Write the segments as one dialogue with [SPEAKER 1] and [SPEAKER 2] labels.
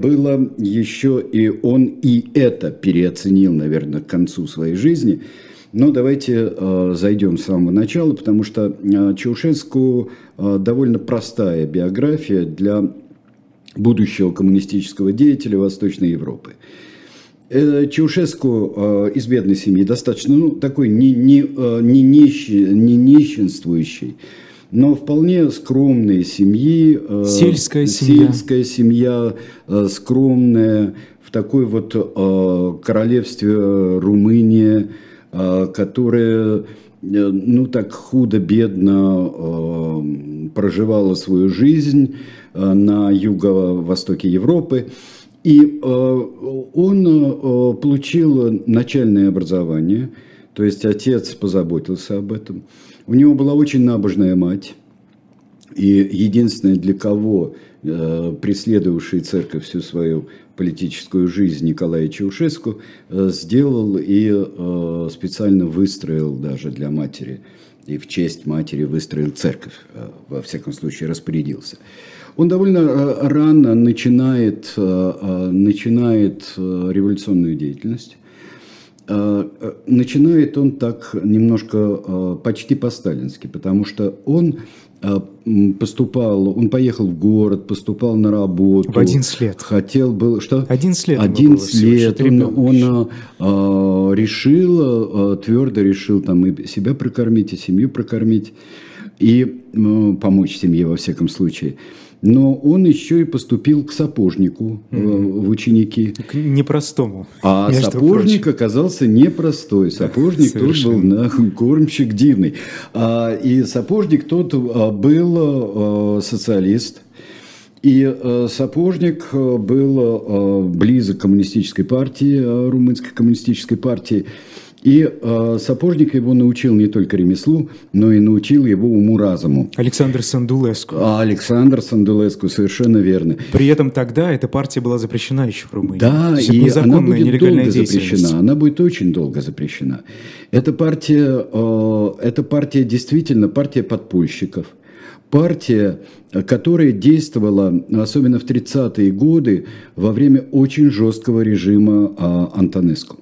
[SPEAKER 1] было еще и он и это переоценил, наверное, к концу своей жизни. Но давайте э, зайдем с самого начала, потому что э, Чаушеску э, довольно простая биография для будущего коммунистического деятеля Восточной Европы. Э, Чаушеску э, из бедной семьи достаточно, ну, такой не, не, э, не, нищи, не нищенствующий, но вполне скромной семьи.
[SPEAKER 2] Сельская семья.
[SPEAKER 1] Сельская семья, скромная, в такой вот королевстве Румыния, которая ну так худо-бедно проживала свою жизнь на юго-востоке Европы. И он получил начальное образование, то есть отец позаботился об этом. У него была очень набожная мать. И единственное, для кого э, преследовавший церковь всю свою политическую жизнь Николай Чаушеску э, сделал и э, специально выстроил даже для матери и в честь матери выстроил церковь, э, во всяком случае распорядился. Он довольно э, рано начинает, э, начинает революционную деятельность. Э, э, начинает он так немножко э, почти по-сталински, потому что он поступал, он поехал в город, поступал на работу.
[SPEAKER 2] В 11 лет.
[SPEAKER 1] Хотел был, что?
[SPEAKER 2] 11 лет.
[SPEAKER 1] 11 лет. Он, он а, решил, твердо решил там и себя прокормить, и семью прокормить, и помочь семье во всяком случае но он еще и поступил к сапожнику mm-hmm. в ученики.
[SPEAKER 2] К непростому.
[SPEAKER 1] А сапожник прочим. оказался непростой. Сапожник тот был на, кормщик дивный. А, и сапожник тот а, был а, социалист. И Сапожник был близок к коммунистической партии, румынской коммунистической партии. И э, Сапожник его научил не только ремеслу, но и научил его уму-разуму.
[SPEAKER 2] Александр Сандулеску.
[SPEAKER 1] А Александр Сандулеску, совершенно верно.
[SPEAKER 2] При этом тогда эта партия была запрещена еще в Румынии.
[SPEAKER 1] Да, и она будет долго запрещена. Она будет очень долго запрещена. Эта партия, э, эта партия действительно партия подпольщиков. Партия, которая действовала, особенно в 30-е годы, во время очень жесткого режима э, Антонеску.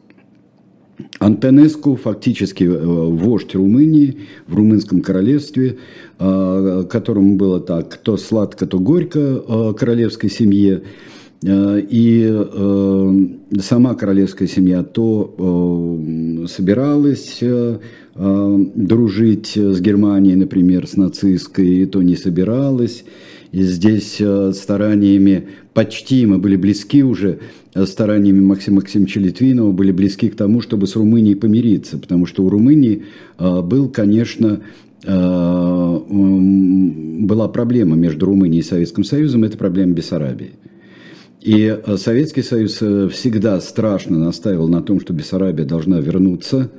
[SPEAKER 1] Антонеску фактически э, вождь Румынии в румынском королевстве, э, которому было так, то сладко, то горько э, королевской семье. И сама королевская семья то собиралась дружить с Германией, например, с нацистской, то не собиралась. И здесь стараниями почти мы были близки уже стараниями Максима Максимовича Литвинова были близки к тому, чтобы с Румынией помириться, потому что у Румынии а, был, конечно, была проблема между Румынией и Советским Союзом, это проблема Бессарабии. И Советский Союз э, всегда страшно настаивал на том, что Бессарабия должна вернуться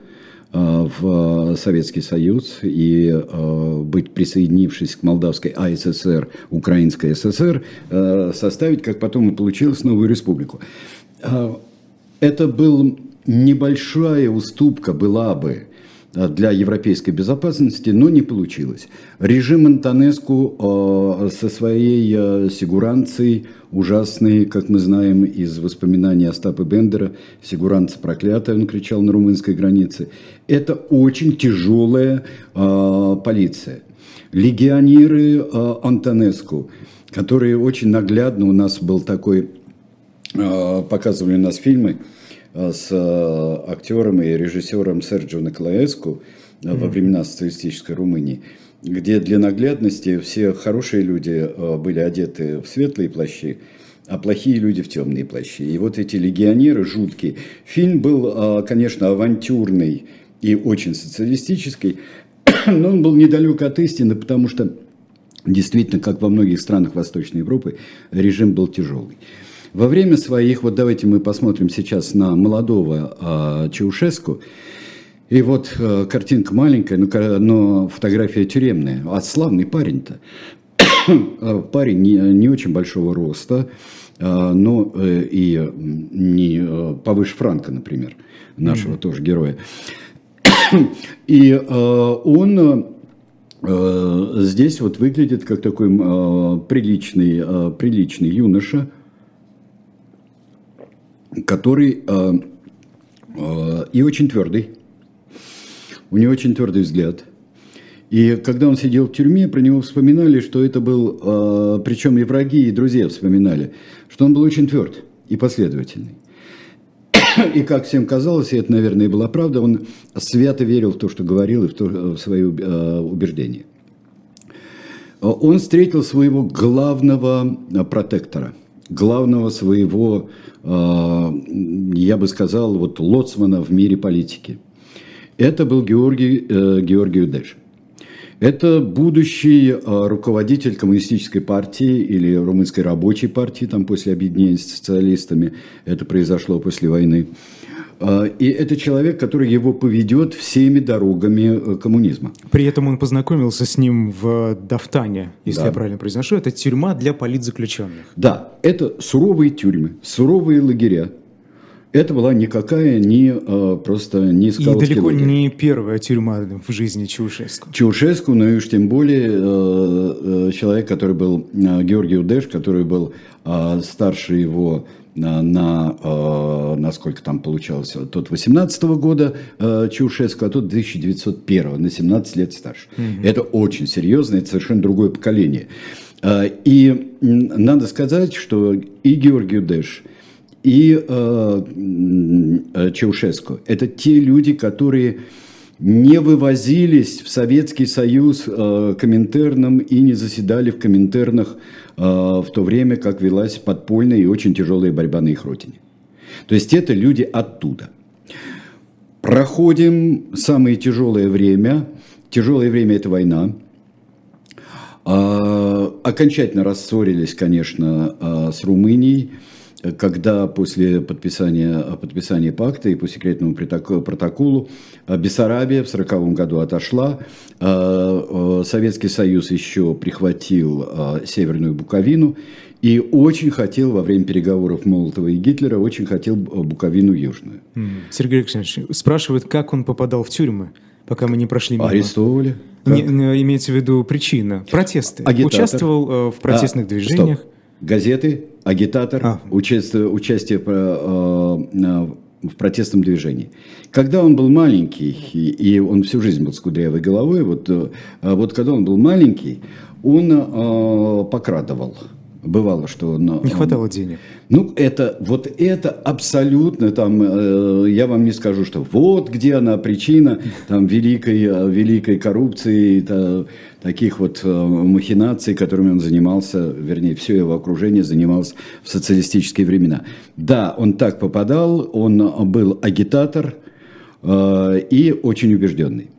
[SPEAKER 1] в Советский Союз и быть присоединившись к Молдавской АССР, Украинской ССР, составить, как потом и получилось, новую республику. Это был небольшая уступка была бы для европейской безопасности, но не получилось. Режим Антонеску а, со своей сигуранцией, ужасной, как мы знаем из воспоминаний Остапа Бендера, сигуранца проклятая, он кричал на румынской границе, это очень тяжелая полиция. Легионеры Антонеску, которые очень наглядно, у нас был такой Э, показывали у нас фильмы э, с э, актером и режиссером Серджио Николаеску во времена социалистической Румынии, где для наглядности все хорошие люди были одеты в светлые плащи, а плохие люди в темные плащи. И вот эти легионеры жуткие. Фильм был, конечно, авантюрный и очень социалистический, но он был недалек от истины, потому что действительно, как во многих странах Восточной Европы, режим был тяжелый. Во время своих, вот давайте мы посмотрим сейчас на молодого э, Чаушеску, и вот э, картинка маленькая, но, но фотография тюремная, а славный парень-то. А, парень не, не очень большого роста, э, но э, и не э, повыше Франка, например, нашего mm-hmm. тоже героя. И э, он э, здесь вот выглядит как такой э, приличный, э, приличный юноша, который э, э, и очень твердый. У него очень твердый взгляд. И когда он сидел в тюрьме, про него вспоминали, что это был, э, причем и враги, и друзья вспоминали, что он был очень тверд и последовательный. И как всем казалось, и это, наверное, и была правда, он свято верил в то, что говорил, и в, то, в свои э, убеждения. Он встретил своего главного э, протектора, главного своего, э, я бы сказал, вот лоцмана в мире политики. Это был Георгий, э, Георгий Удеш. Это будущий руководитель коммунистической партии или румынской рабочей партии, там после объединения с социалистами, это произошло после войны. А, и это человек, который его поведет всеми дорогами э, коммунизма.
[SPEAKER 2] При этом он познакомился с ним в Дафтане, если да. я правильно произношу. Это тюрьма для политзаключенных.
[SPEAKER 1] Да, это суровые тюрьмы, суровые лагеря. Это была никакая не э, просто не
[SPEAKER 2] И далеко лагерь. не первая тюрьма в жизни Чаушеску.
[SPEAKER 1] Чаушеску, но и уж тем более э, человек, который был Георгий Удеш, который был старше его на, э, насколько там получалось, тот 18 -го года э, Чаушеску, а тот 1901, на 17 лет старше. Угу. Это очень серьезно, это совершенно другое поколение. Э, и надо сказать, что и Георгий Дэш, и э, Чаушеску – это те люди, которые не вывозились в Советский Союз э, Коминтерном и не заседали в Коминтернах э, в то время, как велась подпольная и очень тяжелая борьба на их родине. То есть это люди оттуда. Проходим самое тяжелое время. Тяжелое время – это война. Э, окончательно рассорились, конечно, э, с Румынией когда после подписания, подписания пакта и по секретному протоколу э, Бессарабия в 1940 году отошла, э, э, Советский Союз еще прихватил Северную Буковину и очень хотел во время переговоров Молотова и Гитлера, очень хотел Буковину Южную.
[SPEAKER 2] Сергей Александрович, спрашивают, как он попадал в тюрьмы, пока мы не прошли мимо.
[SPEAKER 1] Арестовывали.
[SPEAKER 2] Не, имеется в виду причина. Протесты. Агитатор. Участвовал в протестных а, движениях. Стоп
[SPEAKER 1] газеты, агитатор, а. участие, участие э, э, в протестном движении. Когда он был маленький, и он всю жизнь был с кудрявой головой, вот, э, вот когда он был маленький, он покрадывал Бывало, что...
[SPEAKER 2] Но, не хватало денег.
[SPEAKER 1] Ну, это, вот это абсолютно, там, э, я вам не скажу, что вот где она причина, там, великой, э, великой коррупции, та, таких вот э, махинаций, которыми он занимался, вернее, все его окружение занималось в социалистические времена. Да, он так попадал, он был агитатор э, и очень убежденный.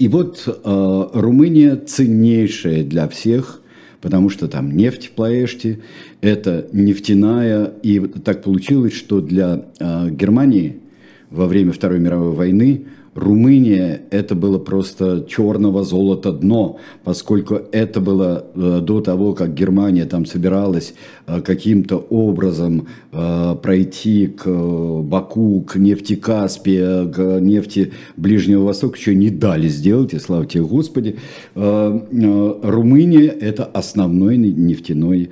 [SPEAKER 1] И вот э, Румыния ценнейшая для всех – потому что там нефть в Плоэште, это нефтяная, и так получилось, что для э, Германии во время Второй мировой войны Румыния это было просто черного золота дно, поскольку это было э, до того, как Германия там собиралась э, каким-то образом э, пройти к Баку, к нефти Каспия, к нефти Ближнего Востока, что не дали сделать, и слава тебе Господи. Румыния это основной нефтяной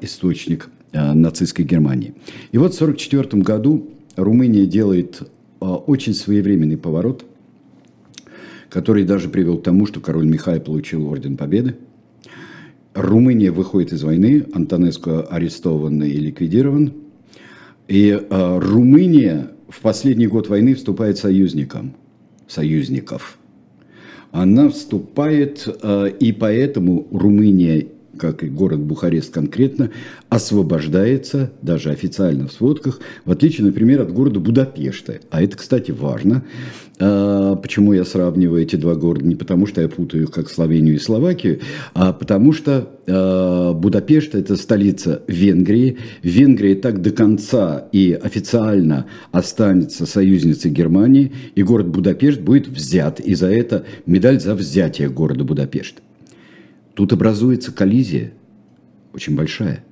[SPEAKER 1] источник нацистской Германии. И вот в 1944 году Румыния делает очень своевременный поворот, который даже привел к тому, что король Михай получил Орден Победы. Румыния выходит из войны, Антонеско арестован и ликвидирован. И э, Румыния в последний год войны вступает союзником, союзников. Она вступает, э, и поэтому Румыния как и город Бухарест конкретно, освобождается, даже официально в сводках, в отличие, например, от города Будапешта. А это, кстати, важно. А, почему я сравниваю эти два города? Не потому, что я путаю их, как Словению и Словакию, а потому что а, Будапешт – это столица Венгрии. Венгрия так до конца и официально останется союзницей Германии, и город Будапешт будет взят. И за это медаль за взятие города Будапешт. Тут образуется коллизия, очень большая.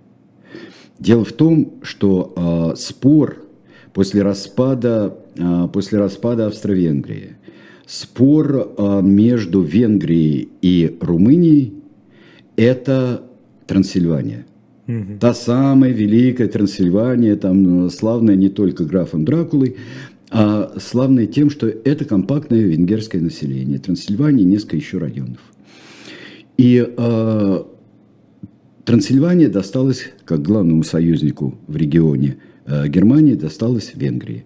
[SPEAKER 1] Дело в том, что э, спор после распада, э, после распада Австро-Венгрии, спор э, между Венгрией и Румынией – это Трансильвания. Угу. Та самая великая Трансильвания, там славная не только графом Дракулой, а славная тем, что это компактное венгерское население. Трансильвания несколько еще районов. И э, Трансильвания досталась, как главному союзнику в регионе э, Германии, досталась Венгрии.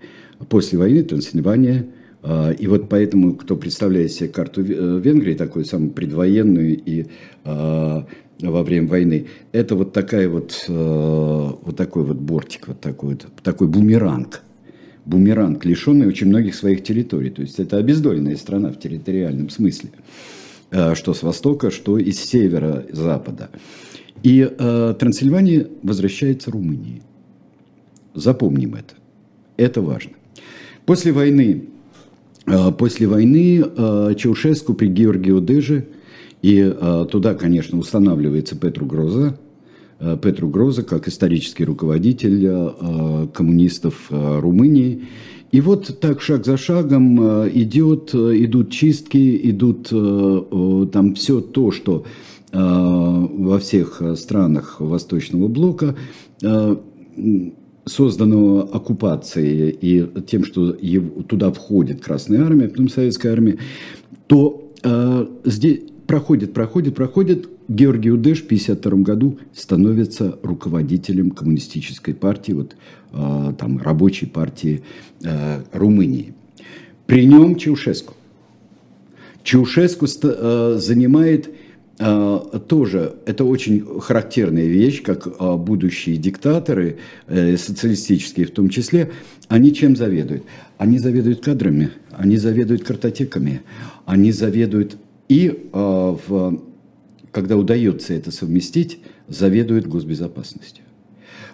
[SPEAKER 1] После войны Трансильвания, э, и вот поэтому, кто представляет себе карту э, Венгрии, такую самую предвоенную и э, во время войны, это вот такая вот, э, вот такой вот бортик, вот такой вот, такой бумеранг, бумеранг, лишенный очень многих своих территорий. То есть это обездоленная страна в территориальном смысле. Э, что с востока, что из севера-запада. И э, Трансильвания возвращается Румынии. Запомним это. Это важно. После войны, э, после войны э, Чаушеску при Георгию Деже, и э, туда, конечно, устанавливается Петру Гроза, э, Петру Гроза как исторический руководитель э, коммунистов э, Румынии. И вот так шаг за шагом э, идет, э, идут чистки, идут э, там все то, что во всех странах Восточного блока создано оккупацией и тем, что туда входит Красная Армия, потом Советская Армия, то здесь проходит, проходит, проходит, Георгий Удеш в 1952 году становится руководителем коммунистической партии, вот, э, там, рабочей партии э, Румынии. При нем Чаушеску. Чаушеску э, занимает э, тоже, это очень характерная вещь, как э, будущие диктаторы, э, социалистические в том числе, они чем заведуют? Они заведуют кадрами, они заведуют картотеками, они заведуют и э, в когда удается это совместить, заведует госбезопасностью.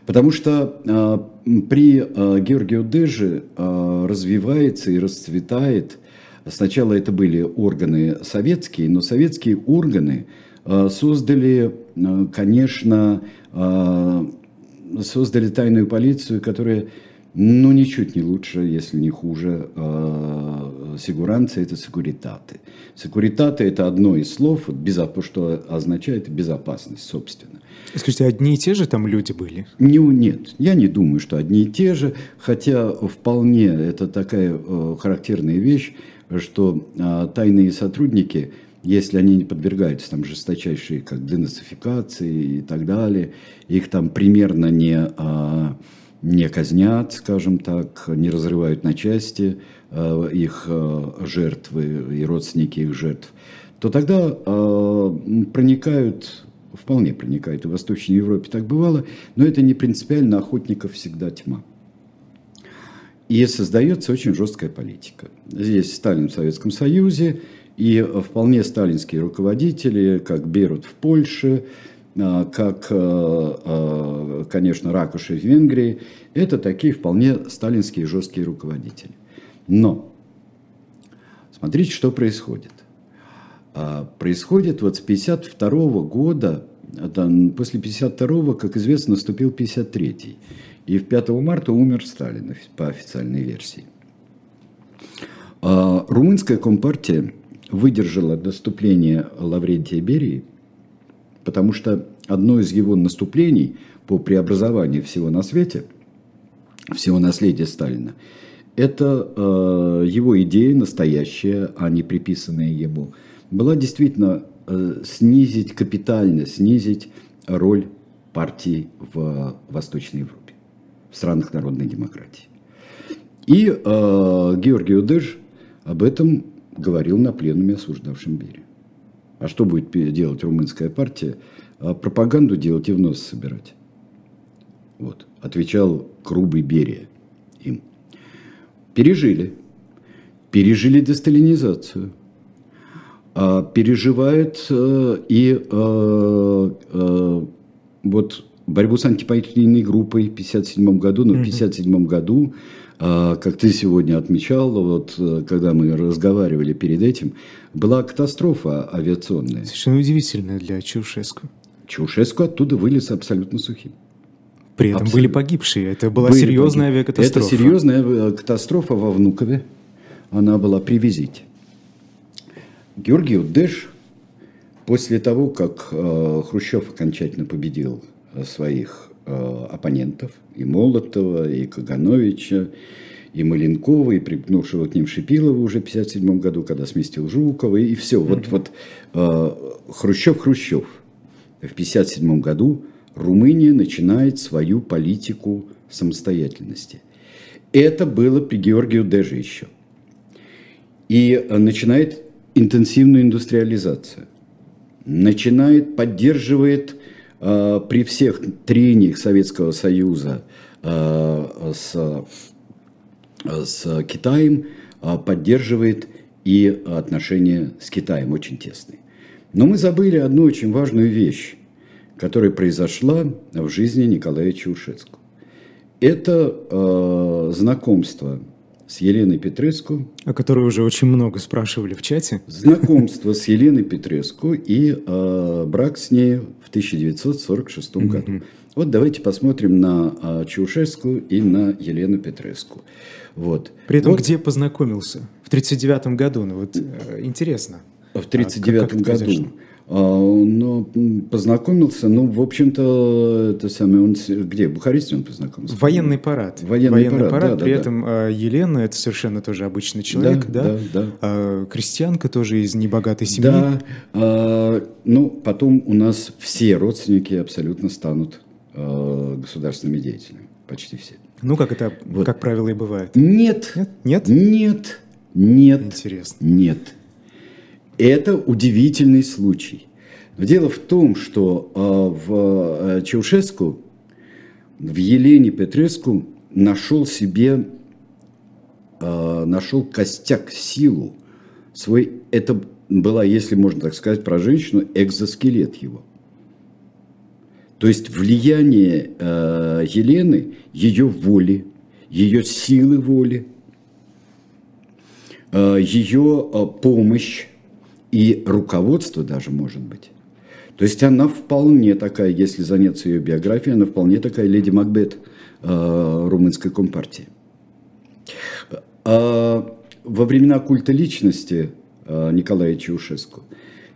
[SPEAKER 1] Потому что э, при э, Георгию Деже развивается и расцветает, сначала это были органы советские, но советские органы создали, конечно, создали тайную полицию, которая ну, ничуть не лучше, если не хуже, сигуранцы – это секуритаты. Секуритаты – это одно из слов, что означает безопасность, собственно.
[SPEAKER 2] Скажите, одни и те же там люди были?
[SPEAKER 1] Не, нет, я не думаю, что одни и те же, хотя вполне это такая э, характерная вещь, что э, тайные сотрудники, если они не подвергаются там жесточайшей как денацификации и так далее, их там примерно не... Э, не казнят, скажем так, не разрывают на части их э, жертвы и родственники их жертв, то тогда э, проникают, вполне проникают, и в Восточной Европе так бывало, но это не принципиально, охотников всегда тьма. И создается очень жесткая политика. Здесь Сталин в Советском Союзе, и вполне сталинские руководители, как Берут в Польше, как, э, э, конечно, Ракуши в Венгрии, это такие вполне сталинские жесткие руководители. Но смотрите, что происходит. А, происходит вот с 1952 года, после 1952, как известно, наступил 1953. И в 5 марта умер Сталин по официальной версии. А, румынская компартия выдержала наступление Лаврентия Берии – потому что одно из его наступлений по преобразованию всего на свете, всего наследия Сталина, это э, его идея настоящая, а не приписанная ему, была действительно э, снизить капитально, снизить роль партии в Восточной Европе, в странах народной демократии. И э, Георгий Удеж об этом говорил на пленуме, осуждавшем Берию. А что будет делать румынская партия? А пропаганду делать и в нос собирать. Вот. Отвечал Крубый Берия. Пережили. Пережили десталинизацию. А переживает э, и э, э, вот борьбу с антипартийной группой в 1957 году, но в 1957 году а, как ты сегодня отмечал, вот когда мы разговаривали перед этим, была катастрофа авиационная.
[SPEAKER 2] Совершенно удивительная для Чаушеску.
[SPEAKER 1] Чаушеску оттуда вылез абсолютно сухим.
[SPEAKER 2] При этом абсолютно. были погибшие. Это была были серьезная погиб... авиакатастрофа.
[SPEAKER 1] Это серьезная э, катастрофа во Внукове. Она была при визите. Георгий Удеш, после того, как э, Хрущев окончательно победил своих оппонентов, и Молотова, и Кагановича, и Маленкова, и припнувшего к ним Шипилова уже в 1957 году, когда сместил Жукова, и все. Вот, вот Хрущев-Хрущев. В 1957 году Румыния начинает свою политику самостоятельности. Это было при Георгию Деже еще. И начинает интенсивную индустриализацию. Начинает, поддерживает э, при всех трениях Советского Союза э, с, с Китаем, э, поддерживает и отношения с Китаем очень тесные. Но мы забыли одну очень важную вещь, которая произошла в жизни Николая Чаушеску. Это э, знакомство с Еленой Петреску.
[SPEAKER 2] О которой уже очень много спрашивали в чате.
[SPEAKER 1] Знакомство с Еленой Петреску и э, брак с ней в 1946 году. Вот давайте посмотрим на э, Чаушеску и на Елену Петреску. Вот.
[SPEAKER 2] При этом
[SPEAKER 1] вот.
[SPEAKER 2] где познакомился? В 1939 году. Ну вот э, интересно.
[SPEAKER 1] В 1939 а, году. А, но познакомился, ну, в общем-то, это самое, он где? В Бухаресте он познакомился?
[SPEAKER 2] Военный парад.
[SPEAKER 1] Военный, Военный парад, парад
[SPEAKER 2] да, При да, этом да. Елена, это совершенно тоже обычный человек, да?
[SPEAKER 1] Да, да. да.
[SPEAKER 2] А, крестьянка тоже из небогатой семьи.
[SPEAKER 1] Да, а, ну, потом у нас все родственники абсолютно станут а, государственными деятелями, почти все.
[SPEAKER 2] Ну, как это, вот. как правило, и бывает.
[SPEAKER 1] Нет.
[SPEAKER 2] Нет? Нет?
[SPEAKER 1] Нет. Нет.
[SPEAKER 2] Интересно.
[SPEAKER 1] Нет. Это удивительный случай. Дело в том, что а, в э, Чаушеску, в Елене Петреску нашел себе, а, нашел костяк, силу. Свой, это была, если можно так сказать, про женщину, экзоскелет его. То есть влияние э, Елены, ее воли, ее силы воли, ее помощь и руководство даже может быть. То есть она вполне такая, если заняться ее биографией, она вполне такая леди Макбет э, румынской компартии. А во времена культа личности э, Николая Чаушеску,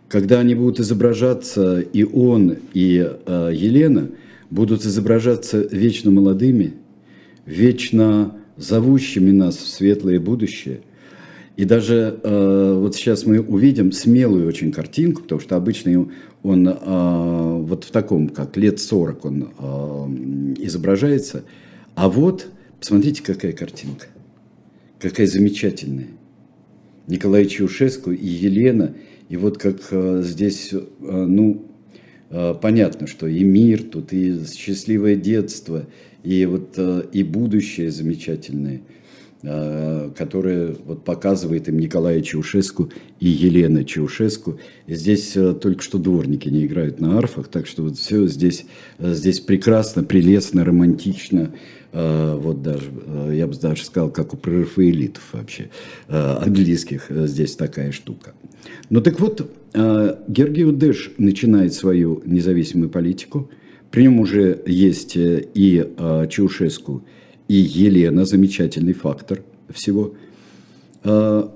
[SPEAKER 1] когда они будут изображаться, и он, и э, Елена, будут изображаться вечно молодыми, вечно зовущими нас в светлое будущее – и даже э, вот сейчас мы увидим смелую очень картинку, потому что обычно он э, вот в таком, как лет 40 он э, изображается. А вот, посмотрите, какая картинка. Какая замечательная. Николай Чаушеску и Елена. И вот как э, здесь, э, ну, э, понятно, что и мир тут, и счастливое детство, и вот э, и будущее замечательное – которая вот показывает им Николая Чаушеску и Елена Чаушеску. Здесь э, только что дворники не играют на арфах, так что вот все здесь, э, здесь прекрасно, прелестно, романтично. Вот даже, я бы даже сказал, как у прерафаэлитов вообще, английских здесь такая штука. Ну так вот, Георгий Дэш начинает свою независимую политику. При нем уже есть и Чаушеску, и Елена, замечательный фактор всего, а,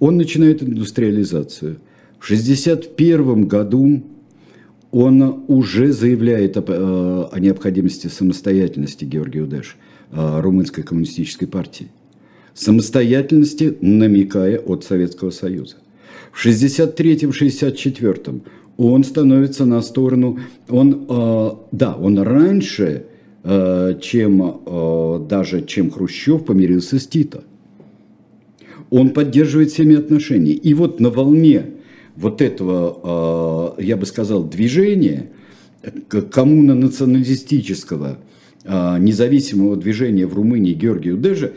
[SPEAKER 1] он начинает индустриализацию. В 1961 году он уже заявляет о, а, о необходимости самостоятельности Георгия Удеш, а, румынской коммунистической партии. Самостоятельности, намекая от Советского Союза. В 1963-1964 он становится на сторону, он, да, он раньше Э, чем э, даже чем Хрущев помирился с Тито. Он поддерживает всеми отношения. И вот на волне вот этого, э, я бы сказал, движения, коммуно-националистического независимого движения в Румынии Георгию Дежа,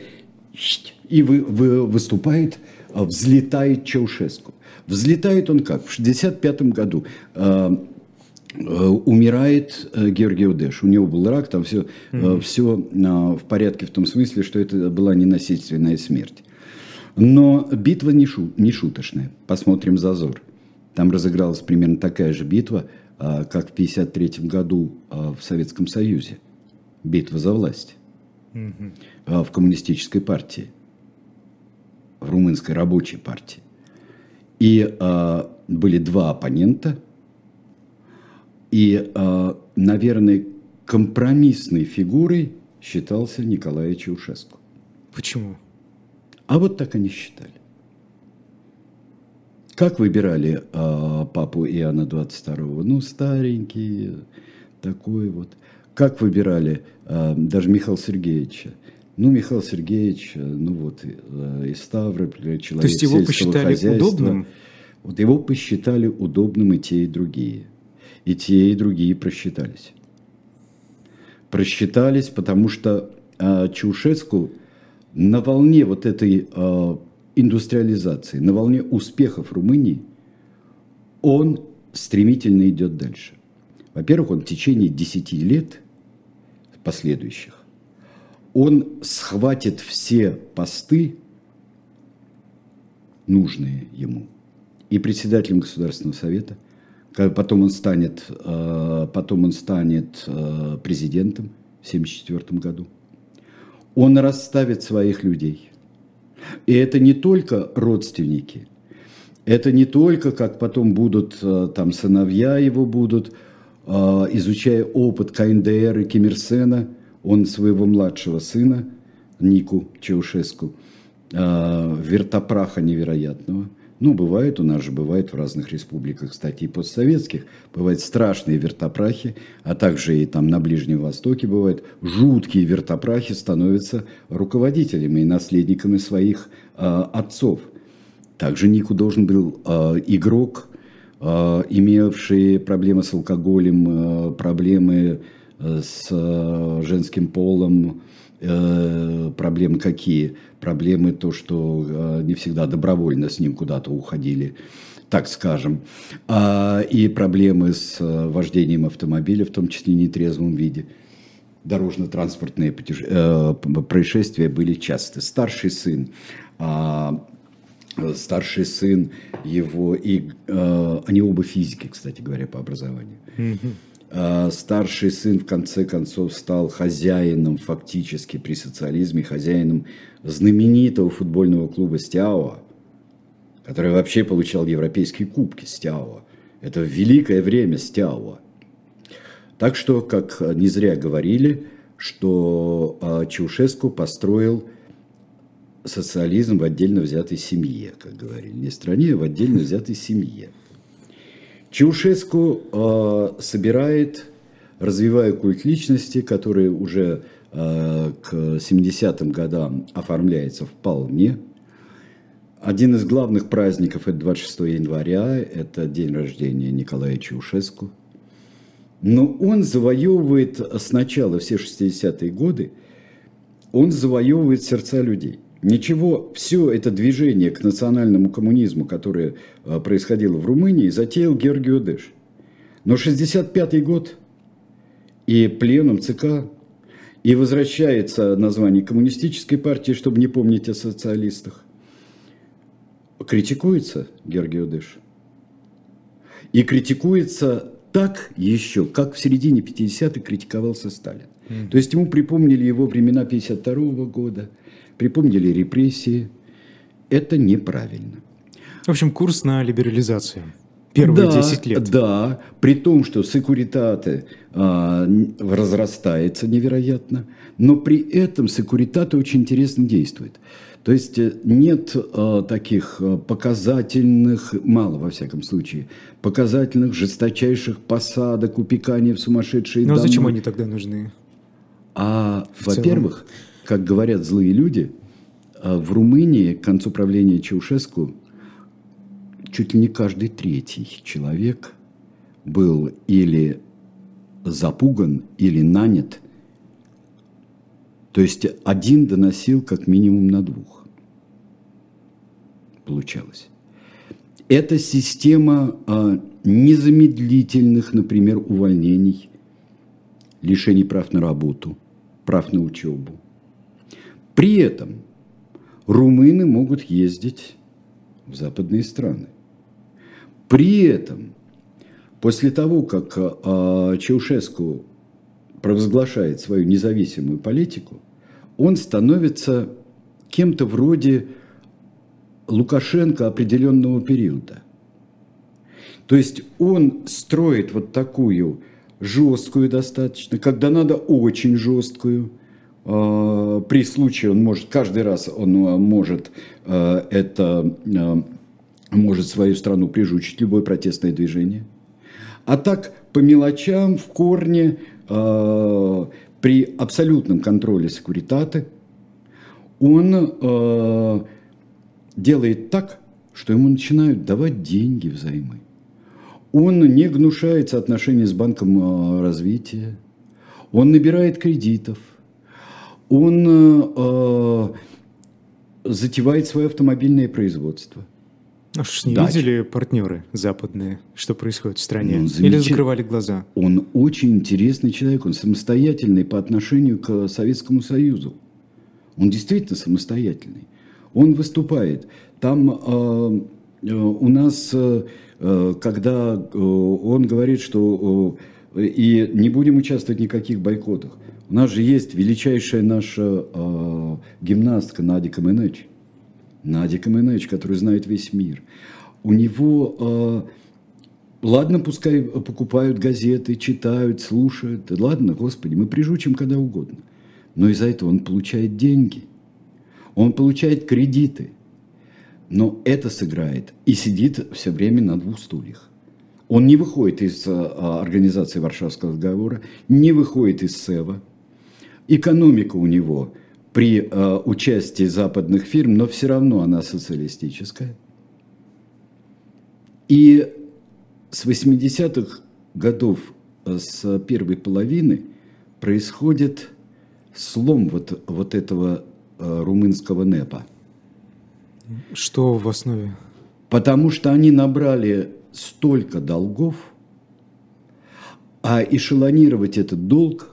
[SPEAKER 1] и вы, вы, выступает, взлетает Чаушеску. Взлетает он как? В 1965 году Э, умирает э, Георгий Удеш. У него был рак, там все, mm-hmm. все в порядке в том смысле, что это была ненасильственная смерть. Но битва не, шу, не шуточная. Посмотрим «Зазор». Там разыгралась примерно такая же битва, как в 1953 году в Советском Союзе. Битва за власть. Mm-hmm. В коммунистической партии. В румынской рабочей партии. И были два оппонента – и э, наверное, компромиссной фигурой считался Николай Чаушеску.
[SPEAKER 2] Почему?
[SPEAKER 1] А вот так они считали. Как выбирали э, папу Иоанна 22? Ну, старенький, такой вот. Как выбирали э, даже Михаила Сергеевича? Ну, Михаил Сергеевич, ну вот, э, из Ставрополя, человек То есть его посчитали хозяйства. удобным? Вот его посчитали удобным и те, и другие. И те, и другие просчитались. Просчитались, потому что э, Чаушеску на волне вот этой э, индустриализации, на волне успехов Румынии, он стремительно идет дальше. Во-первых, он в течение 10 лет последующих он схватит все посты, нужные ему, и председателем Государственного Совета, потом он станет, э, потом он станет э, президентом в 1974 году. Он расставит своих людей. И это не только родственники, это не только, как потом будут э, там сыновья его будут, изучая опыт КНДР и Кимирсена – он своего младшего сына, Нику Чаушеску, вертопраха невероятного. Ну, бывает, у нас же бывает в разных республиках, кстати, и постсоветских, бывают страшные вертопрахи, а также и там на Ближнем Востоке бывают жуткие вертопрахи становятся руководителями и наследниками своих э, отцов. Также Нику должен был э, игрок, э, имевший проблемы с алкоголем, э, проблемы с э, женским полом, э, проблемы какие? Проблемы то, что э, не всегда добровольно с ним куда-то уходили, так скажем. А, и проблемы с вождением автомобиля, в том числе в нетрезвом виде. Дорожно-транспортные происшествия были часты. Старший сын а, старший сын его, и э, они оба физики, кстати говоря, по образованию. Mm-hmm. А, старший сын в конце концов стал хозяином фактически при социализме, хозяином знаменитого футбольного клуба Стяуа, который вообще получал европейские кубки Стяуа. Это великое время Стяуа. Так что, как не зря говорили, что а, Чаушеску построил социализм в отдельно взятой семье, как говорили, не стране, а в отдельно взятой семье. Чаушеску э, собирает, развивая культ личности, который уже э, к 70-м годам оформляется вполне. Один из главных праздников – это 26 января, это день рождения Николая Чаушеску. Но он завоевывает сначала, все 60-е годы, он завоевывает сердца людей. Ничего, все это движение к национальному коммунизму, которое э, происходило в Румынии, затеял Георгий Одеш. Но 65 год и пленум ЦК, и возвращается название коммунистической партии, чтобы не помнить о социалистах. Критикуется Георгий Одеш. И критикуется так еще, как в середине 50-х критиковался Сталин. Mm. То есть ему припомнили его времена 52 -го года – припомнили репрессии. Это неправильно.
[SPEAKER 2] В общем, курс на либерализацию. Первые да, 10 лет.
[SPEAKER 1] Да, при том, что секуритаты а, разрастается невероятно, но при этом секуритаты очень интересно действует. То есть э, нет а, таких а, показательных, мало во всяком случае, показательных жесточайших посадок, упеканий в сумасшедшие
[SPEAKER 2] Но зачем они тогда нужны?
[SPEAKER 1] А, во-первых, как говорят злые люди, а, в Румынии к концу правления Чаушеску чуть ли не каждый третий человек был или запуган, или нанят. То есть один доносил как минимум на двух. Получалось. Это система а, незамедлительных, например, увольнений, лишений прав на работу, прав на учебу, при этом румыны могут ездить в западные страны. При этом, после того, как а, Чаушеску провозглашает свою независимую политику, он становится кем-то вроде Лукашенко определенного периода. То есть он строит вот такую жесткую достаточно, когда надо очень жесткую. А, при случае он может, каждый раз он может это, может свою страну прижучить, любое протестное движение. А так по мелочам, в корне, при абсолютном контроле секуритаты, он делает так, что ему начинают давать деньги взаймы. Он не гнушается отношений с Банком развития, он набирает кредитов, он э, затевает свое автомобильное производство.
[SPEAKER 2] А что, не Дач. видели партнеры западные, что происходит в стране? Ну, Или закрывали глаза?
[SPEAKER 1] Он очень интересный человек, он самостоятельный по отношению к Советскому Союзу. Он действительно самостоятельный. Он выступает. Там э, э, у нас, э, э когда э, он говорит, что э, и не будем участвовать в никаких бойкотах, у нас же есть величайшая наша э, гимнастка Надя Каменеч. Надя Каменеч, которая знает весь мир. У него, э, ладно, пускай покупают газеты, читают, слушают. Ладно, Господи, мы прижучим когда угодно. Но из-за этого он получает деньги. Он получает кредиты но это сыграет и сидит все время на двух стульях. Он не выходит из а, организации Варшавского договора, не выходит из СЭВа. Экономика у него при а, участии западных фирм, но все равно она социалистическая. И с 80-х годов, а, с первой половины, происходит слом вот, вот этого румынского НЭПа –
[SPEAKER 2] что в основе?
[SPEAKER 1] Потому что они набрали столько долгов, а эшелонировать этот долг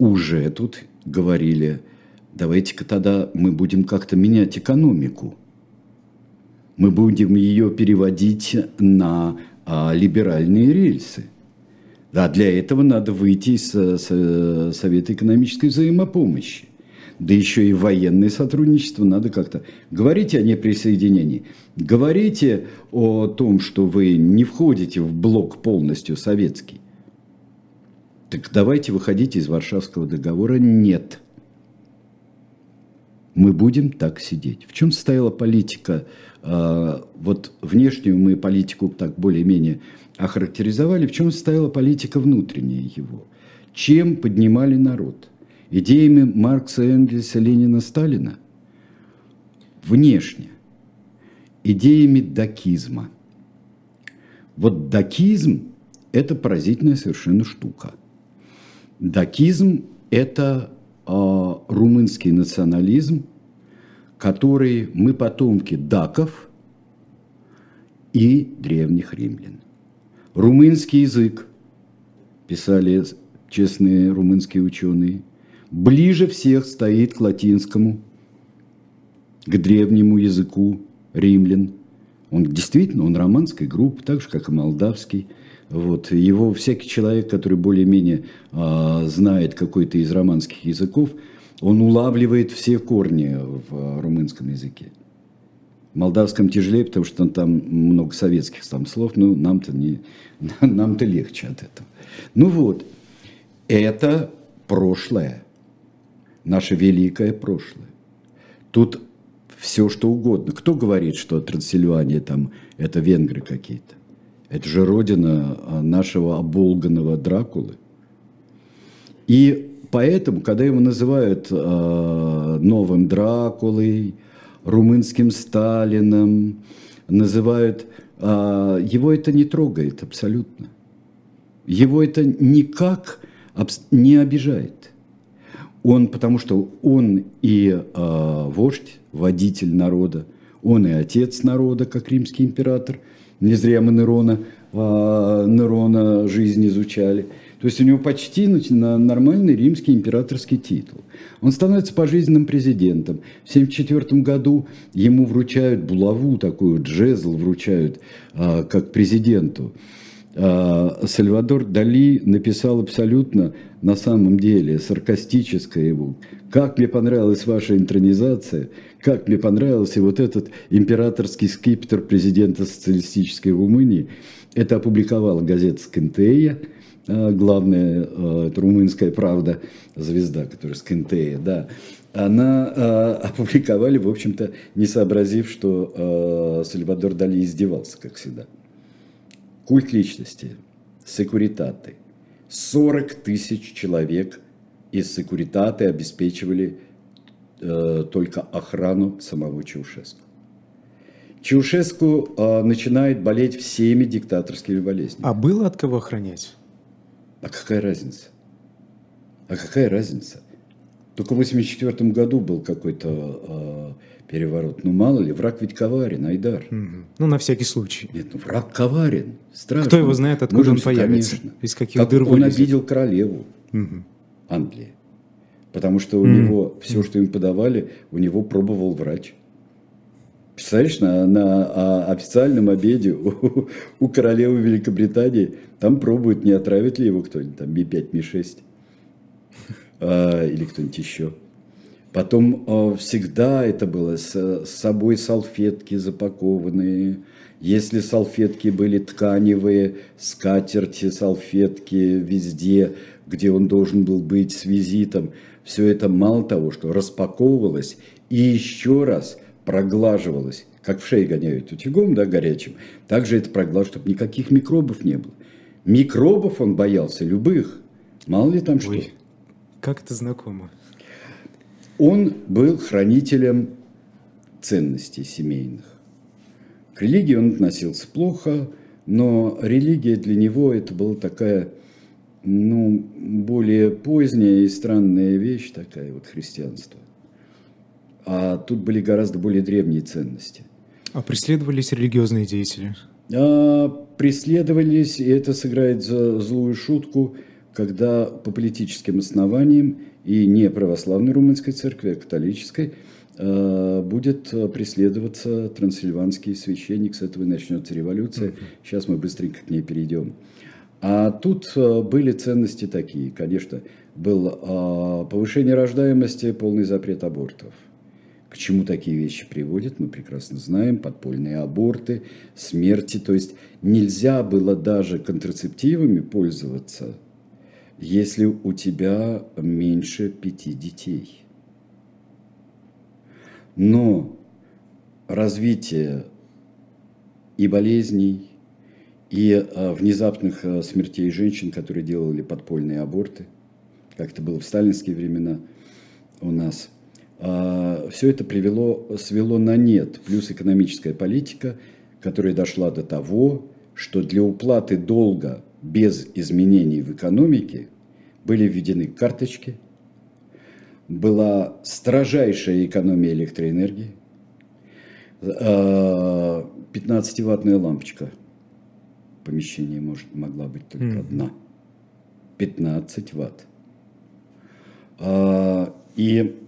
[SPEAKER 1] уже тут говорили, давайте-ка тогда мы будем как-то менять экономику. Мы будем ее переводить на а, либеральные рельсы. Да, для этого надо выйти из Совета экономической взаимопомощи да еще и военное сотрудничество надо как-то. Говорите о неприсоединении, говорите о том, что вы не входите в блок полностью советский. Так давайте выходите из Варшавского договора. Нет. Мы будем так сидеть. В чем состояла политика? А, вот внешнюю мы политику так более-менее охарактеризовали. В чем состояла политика внутренняя его? Чем поднимали народ? идеями Маркса, Энгельса, Ленина, Сталина? Внешне. Идеями дакизма. Вот дакизм – это поразительная совершенно штука. Дакизм – это э, румынский национализм, который мы потомки даков и древних римлян. Румынский язык, писали честные румынские ученые, ближе всех стоит к латинскому, к древнему языку римлян. Он действительно, он романской группы, так же, как и молдавский. Вот. Его всякий человек, который более-менее э, знает какой-то из романских языков, он улавливает все корни в румынском языке. В молдавском тяжелее, потому что там много советских там слов, но нам-то не, нам-то легче от этого. Ну вот, это прошлое наше великое прошлое. Тут все что угодно. Кто говорит, что Трансильвания там это венгры какие-то? Это же родина а, нашего оболганного Дракулы. И поэтому, когда его называют э, новым Дракулой, румынским Сталином, называют, э, его это не трогает абсолютно. Его это никак не обижает. Он, потому что он и вождь, водитель народа, он и отец народа, как римский император. Не зря мы Нерона, э, Нерона жизнь изучали. То есть у него почти нормальный римский императорский титул. Он становится пожизненным президентом. В 1974 году ему вручают булаву, такую джезл вручают, э, как президенту. А, Сальвадор Дали написал абсолютно на самом деле саркастическое его. Как мне понравилась ваша интронизация, как мне понравился вот этот императорский скипетр президента социалистической Румынии. Это опубликовала газета «Скентея», а, главная а, это румынская правда, звезда, которая Скентея, да. Она опубликовали, в общем-то, не сообразив, что Сальвадор Дали издевался, как всегда. Культ личности, секуритаты. 40 тысяч человек из секуритаты обеспечивали э, только охрану самого Чаушеску. Чаушеску э, начинает болеть всеми диктаторскими болезнями.
[SPEAKER 2] А было от кого охранять?
[SPEAKER 1] А какая разница? А какая разница? Только в 1984 году был какой-то э, переворот. Ну, мало ли, враг ведь коварен, Айдар. Угу.
[SPEAKER 2] Ну, на всякий случай.
[SPEAKER 1] Нет, ну, враг коварен, страшно.
[SPEAKER 2] Кто его знает, откуда Можем, он появится? Конечно.
[SPEAKER 1] Из каких как дыр он вылезет? обидел королеву угу. Англии. Потому что у mm. него все, что им подавали, у него пробовал врач. Представляешь, на, на а, официальном обеде у, у королевы Великобритании там пробуют, не отравит ли его кто-нибудь, там Ми-5, Ми-6 а, или кто-нибудь еще. Потом а, всегда это было с, с собой салфетки запакованные. Если салфетки были тканевые, скатерти, салфетки везде, где он должен был быть с визитом, все это мало того, что распаковывалось и еще раз проглаживалось, как в шее гоняют утюгом, да, горячим, также это проглаживалось, чтобы никаких микробов не было. Микробов он боялся, любых. Мало ли там Ой, что.
[SPEAKER 2] Как это знакомо.
[SPEAKER 1] Он был хранителем ценностей семейных. К религии он относился плохо, но религия для него это была такая, ну, более поздняя и странная вещь, такая вот христианство. А тут были гораздо более древние ценности.
[SPEAKER 2] А преследовались религиозные деятели?
[SPEAKER 1] А, преследовались, и это сыграет за злую шутку, когда по политическим основаниям и не православной румынской церкви, а католической, а, будет преследоваться трансильванский священник, с этого и начнется революция. Сейчас мы быстренько к ней перейдем. А тут а, были ценности такие, конечно, был повышение рождаемости, полный запрет абортов. К чему такие вещи приводят, мы прекрасно знаем, подпольные аборты, смерти. То есть нельзя было даже контрацептивами пользоваться – если у тебя меньше пяти детей. Но развитие и болезней, и а, внезапных а, смертей женщин, которые делали подпольные аборты, как это было в сталинские времена у нас, а, все это привело, свело на нет. Плюс экономическая политика, которая дошла до того, что для уплаты долга без изменений в экономике были введены карточки, была строжайшая экономия электроэнергии, 15-ваттная лампочка в помещении может, могла быть только mm. одна. 15 ватт. А, и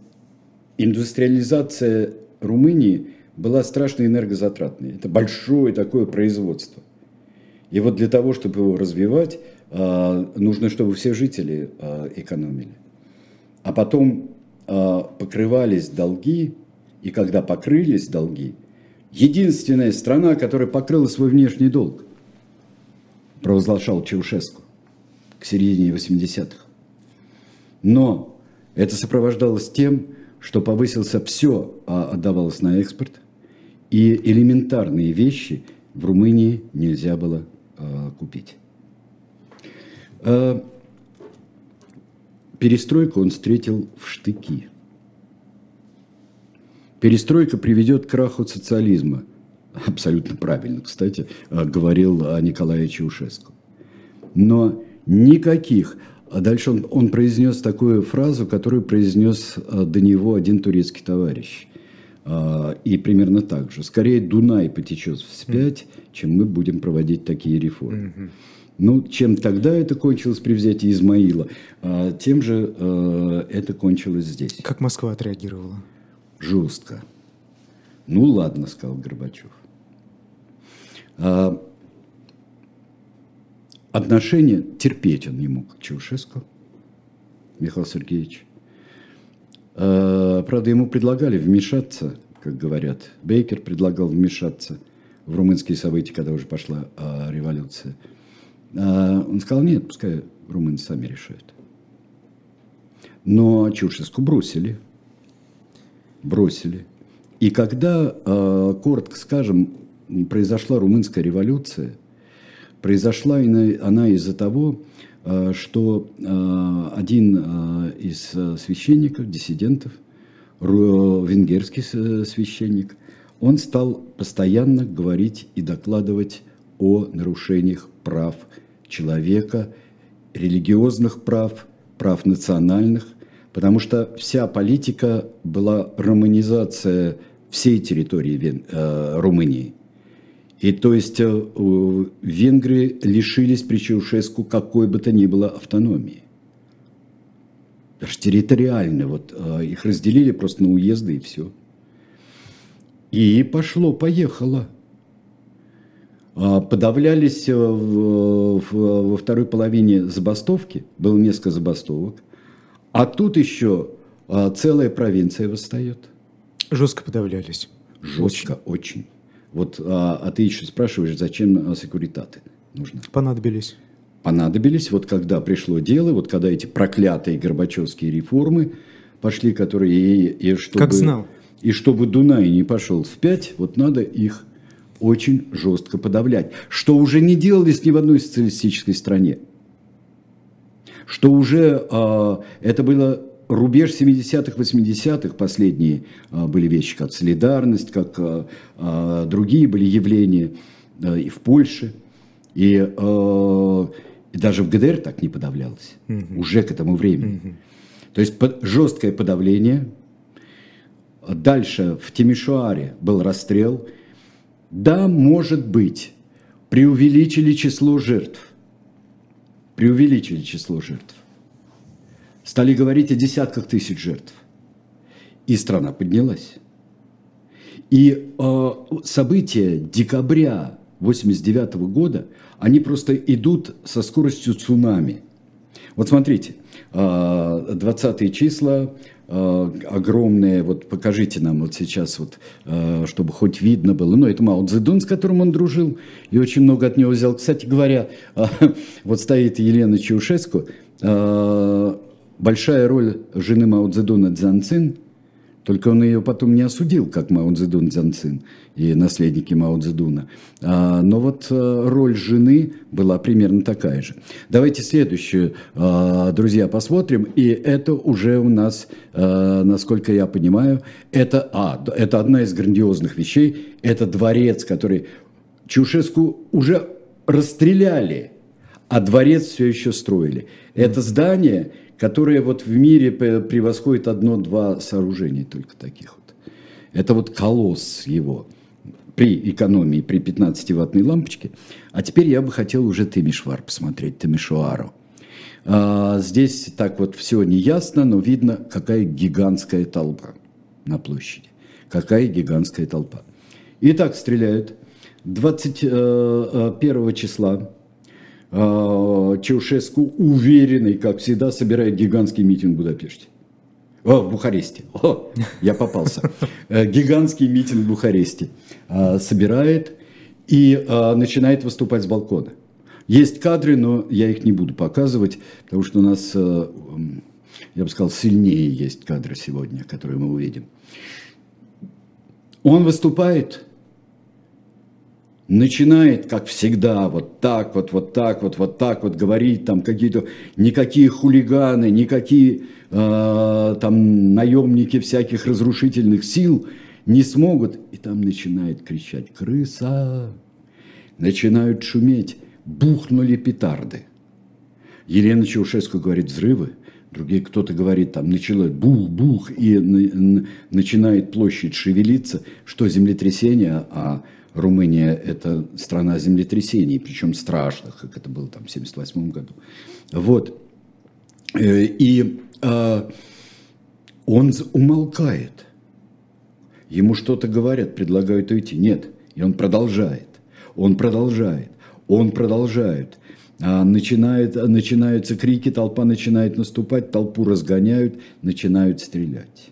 [SPEAKER 1] индустриализация Румынии была страшно энергозатратной. Это большое такое производство. И вот для того, чтобы его развивать, а, нужно, чтобы все жители а, экономили. А потом а, покрывались долги, и когда покрылись долги, единственная страна, которая покрыла свой внешний долг, провозглашал Чаушеску к середине 80-х. Но это сопровождалось тем, что повысился все, отдавалось на экспорт, и элементарные вещи в Румынии нельзя было купить. А перестройку он встретил в штыки. Перестройка приведет к краху социализма. Абсолютно правильно, кстати, а, говорил Николай Чаушеску. Но никаких. А дальше он, он произнес такую фразу, которую произнес а, до него один турецкий товарищ. И примерно так же. Скорее Дунай потечет вспять, чем мы будем проводить такие реформы. Ну, чем тогда это кончилось при взятии Измаила, а, тем же а, это кончилось здесь.
[SPEAKER 2] Как Москва отреагировала?
[SPEAKER 1] Жестко. Ну ладно, сказал Горбачев. А, отношения терпеть он не мог к Чаушеску, Михаил Сергеевич. А, правда, ему предлагали вмешаться, как говорят. Бейкер предлагал вмешаться в румынские события, когда уже пошла а, революция. А он сказал, нет, пускай румыны сами решают. Но Чаушеску бросили. Бросили. И когда, а, коротко скажем, произошла румынская революция, произошла она из-за того, что а, один из священников, диссидентов, венгерский священник, он стал постоянно говорить и докладывать о нарушениях прав человека, религиозных прав, прав национальных, потому что вся политика была романизация всей территории Вен, э, Румынии. И то есть э, венгры лишились при Чаушеску какой бы то ни было автономии. Даже территориально. Вот, э, их разделили просто на уезды и все. И пошло-поехало. А, подавлялись э, в, в, во второй половине забастовки, было несколько забастовок, а тут еще целая провинция восстает.
[SPEAKER 2] Жестко подавлялись.
[SPEAKER 1] Жестко, очень. очень. Вот, а, а ты еще спрашиваешь, зачем секуритаты нужны?
[SPEAKER 2] Понадобились.
[SPEAKER 1] Понадобились, вот когда пришло дело, вот когда эти проклятые горбачевские реформы пошли, которые и, и чтобы...
[SPEAKER 2] Как знал.
[SPEAKER 1] И чтобы Дунай не пошел вспять, вот надо их очень жестко подавлять. Что уже не делалось ни в одной социалистической стране. Что уже э, это было рубеж 70-х, 80-х, последние э, были вещи, как солидарность, как э, э, другие были явления э, и в Польше. И, и даже в ГДР так не подавлялось. Угу. Уже к этому времени. Угу. То есть под, жесткое подавление. Дальше в Тимишуаре был расстрел – да, может быть, преувеличили число жертв. Преувеличили число жертв. Стали говорить о десятках тысяч жертв. И страна поднялась. И э, события декабря 89 года, они просто идут со скоростью цунами. Вот смотрите, 20 э, числа, Э, огромные, вот покажите нам вот сейчас, вот, э, чтобы хоть видно было. Ну, это Мао Цзэдун, с которым он дружил, и очень много от него взял. Кстати говоря, вот стоит Елена Чаушеску, большая роль жены Мао Цзэдуна Цзянцин – только он ее потом не осудил, как Мао Цзэдун Цзянцин и наследники Мао Цзэдуна. А, но вот а, роль жены была примерно такая же. Давайте следующую, а, друзья, посмотрим. И это уже у нас, а, насколько я понимаю, это, а, это одна из грандиозных вещей. Это дворец, который Чушеску уже расстреляли, а дворец все еще строили. Это здание которые вот в мире превосходит одно-два сооружения только таких вот. Это вот колосс его при экономии, при 15-ваттной лампочке. А теперь я бы хотел уже Тимишвар посмотреть, Тимишуару. А, здесь так вот все не ясно, но видно, какая гигантская толпа на площади. Какая гигантская толпа. Итак, стреляют. 21 э, э, числа Чаушеску уверенный, как всегда, собирает гигантский митинг в Будапеште. О, в Бухаресте. О, я попался. Э, гигантский митинг в Бухаресте. А, собирает и а, начинает выступать с балкона. Есть кадры, но я их не буду показывать, потому что у нас, э, я бы сказал, сильнее есть кадры сегодня, которые мы увидим. Он выступает, начинает, как всегда, вот так вот, вот так вот, вот так вот говорить, там какие-то, никакие хулиганы, никакие э, там наемники всяких разрушительных сил не смогут. И там начинает кричать «крыса!», начинают шуметь, бухнули петарды. Елена Чаушеску говорит «взрывы», другие кто-то говорит, там началось бух-бух, и начинает площадь шевелиться, что землетрясение, а Румыния – это страна землетрясений, причем страшных, как это было там в 1978 году. Вот. Э, и э, он умолкает. Ему что-то говорят, предлагают уйти. Нет. И он продолжает. Он продолжает. Он продолжает. А, начинает, начинаются крики, толпа начинает наступать, толпу разгоняют, начинают стрелять.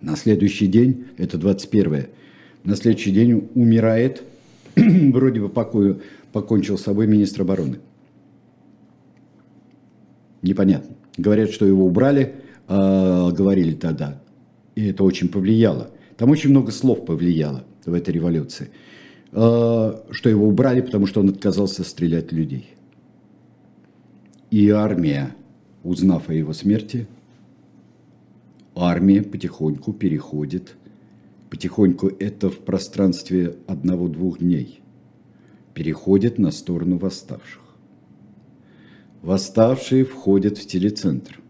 [SPEAKER 1] На следующий день, это 21 на следующий день умирает, вроде бы покою, покончил с собой министр обороны. Непонятно. Говорят, что его убрали, э, говорили тогда. И это очень повлияло. Там очень много слов повлияло в этой революции. Э, что его убрали, потому что он отказался стрелять людей. И армия, узнав о его смерти, армия потихоньку переходит, потихоньку это в пространстве одного-двух дней, переходит на сторону восставших. Восставшие входят в телецентр.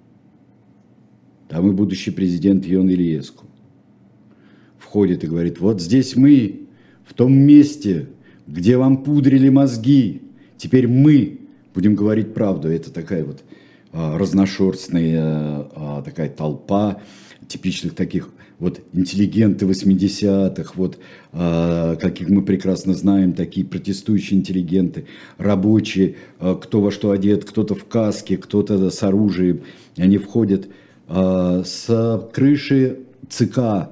[SPEAKER 1] Там и будущий президент Йон Ильеску. Входит и говорит, вот здесь мы, в том месте, где вам пудрили мозги, теперь мы будем говорить правду. Это такая вот а, разношерстная а, такая толпа типичных таких вот интеллигенты 80-х, вот э, каких мы прекрасно знаем, такие протестующие интеллигенты, рабочие, э, кто во что одет, кто-то в каске, кто-то с оружием, они входят э, с крыши ЦК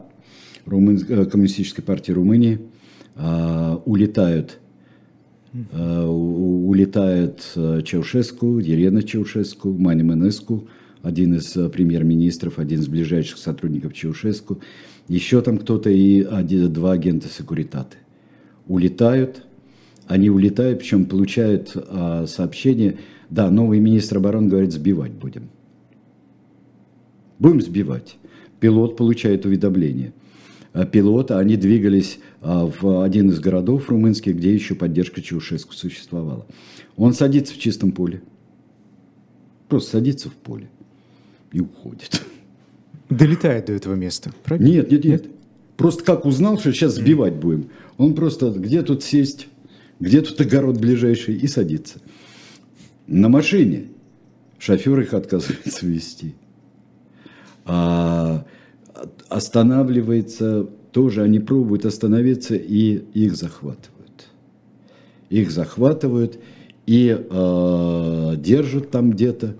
[SPEAKER 1] Румын, Коммунистической партии Румынии, э, улетают улетает Чаушеску, Елена Чаушеску, Мани Менеску, один из э, премьер-министров, один из ближайших сотрудников Чаушеску, еще там кто-то и один, два агента секуритаты. Улетают, они улетают, причем получают а, сообщение, да, новый министр обороны говорит, сбивать будем. Будем сбивать. Пилот получает уведомление. А они двигались а, в один из городов румынских, где еще поддержка Чаушеску существовала. Он садится в чистом поле. Просто садится в поле и уходит.
[SPEAKER 2] Долетает до этого места,
[SPEAKER 1] правильно? Нет, нет, нет. Просто как узнал, что сейчас сбивать будем, он просто где тут сесть, где тут огород ближайший и садится. На машине шофер их отказывается вести. А останавливается тоже, они пробуют остановиться и их захватывают. Их захватывают и э, держат там где-то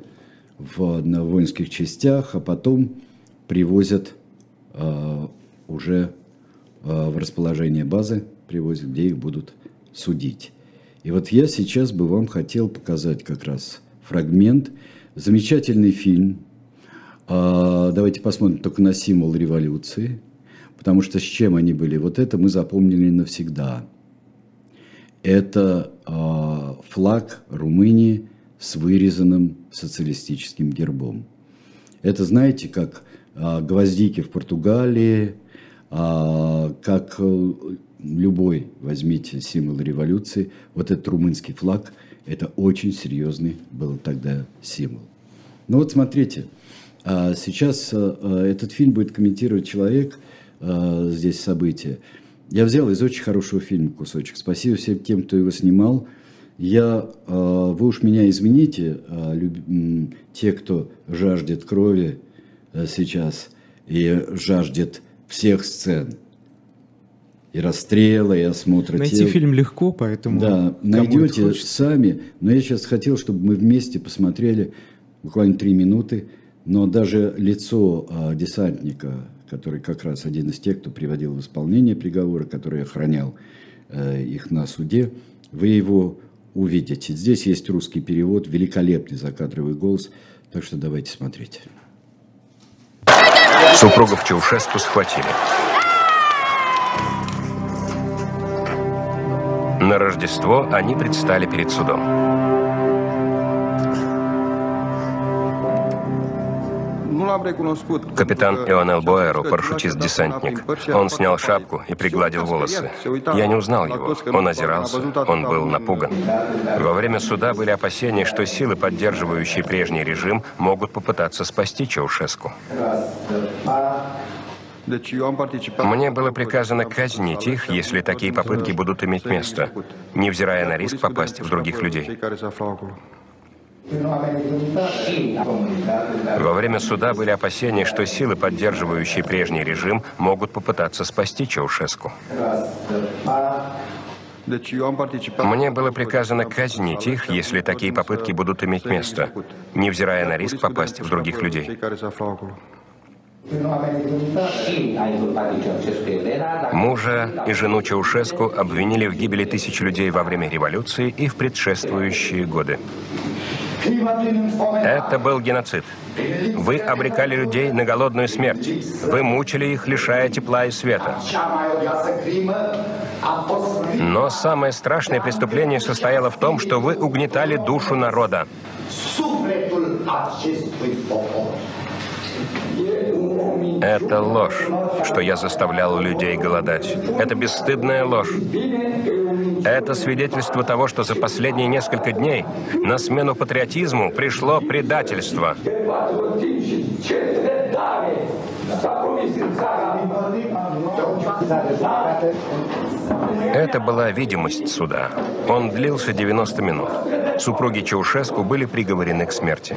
[SPEAKER 1] в, на воинских частях, а потом привозят э, уже э, в расположение базы, привозят, где их будут судить. И вот я сейчас бы вам хотел показать как раз фрагмент, замечательный фильм. Э, давайте посмотрим только на символ революции, потому что с чем они были? Вот это мы запомнили навсегда. Это э, флаг Румынии – с вырезанным социалистическим гербом. Это, знаете, как а, гвоздики в Португалии, а, как э, любой, возьмите символ революции, вот этот румынский флаг, это очень серьезный был тогда символ. Ну вот смотрите, а, сейчас э, этот фильм будет комментировать человек, здесь события. Я взял из очень хорошего фильма кусочек. Спасибо всем тем, кто его снимал. Я, а, вы уж меня извините, а, те, кто жаждет крови э, сейчас и жаждет всех сцен, и расстрела, и осмотра
[SPEAKER 2] Найти тел. фильм легко, поэтому...
[SPEAKER 1] Да, найдете сами, но я сейчас хотел, чтобы мы вместе посмотрели буквально три минуты, но даже лицо а, десантника, который как раз один из тех, кто приводил в исполнение приговора, который охранял э, их на суде, вы его увидите. Здесь есть русский перевод, великолепный закадровый голос, так что давайте смотреть.
[SPEAKER 3] Супругов Чаушеску схватили. На Рождество они предстали перед судом. Капитан Ионел Боэру, парашютист-десантник. Он снял шапку и пригладил волосы. Я не узнал его. Он озирался. Он был напуган. Во время суда были опасения, что силы, поддерживающие прежний режим, могут попытаться спасти Чаушеску. Мне было приказано казнить их, если такие попытки будут иметь место, невзирая на риск попасть в других людей. Во время суда были опасения, что силы, поддерживающие прежний режим, могут попытаться спасти Чаушеску. Мне было приказано казнить их, если такие попытки будут иметь место, невзирая на риск попасть в других людей. Мужа и жену Чаушеску обвинили в гибели тысяч людей во время революции и в предшествующие годы. Это был геноцид. Вы обрекали людей на голодную смерть. Вы мучили их, лишая тепла и света. Но самое страшное преступление состояло в том, что вы угнетали душу народа. Это ложь, что я заставлял людей голодать. Это бесстыдная ложь. Это свидетельство того, что за последние несколько дней на смену патриотизму пришло предательство. Это была видимость суда. Он длился 90 минут. Супруги Чаушеску были приговорены к смерти.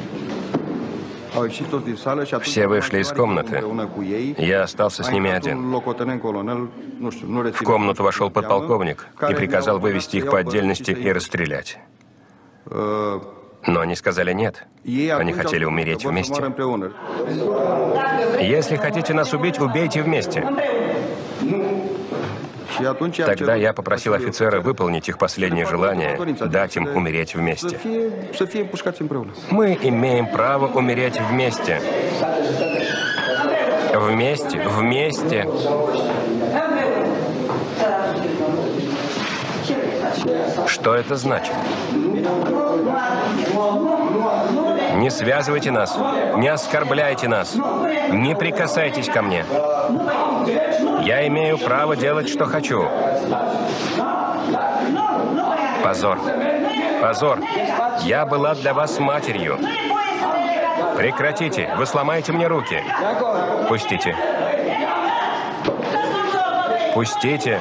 [SPEAKER 3] Все вышли из комнаты. Я остался с ними один. В комнату вошел подполковник и приказал вывести их по отдельности и расстрелять. Но они сказали нет. Они хотели умереть вместе. Если хотите нас убить, убейте вместе. Тогда я попросил офицера выполнить их последнее желание, дать им умереть вместе. Мы имеем право умереть вместе. Вместе, вместе. Что это значит? Не связывайте нас, не оскорбляйте нас, не прикасайтесь ко мне. Я имею право делать, что хочу. Позор. Позор. Я была для вас матерью. Прекратите. Вы сломаете мне руки. Пустите. Пустите.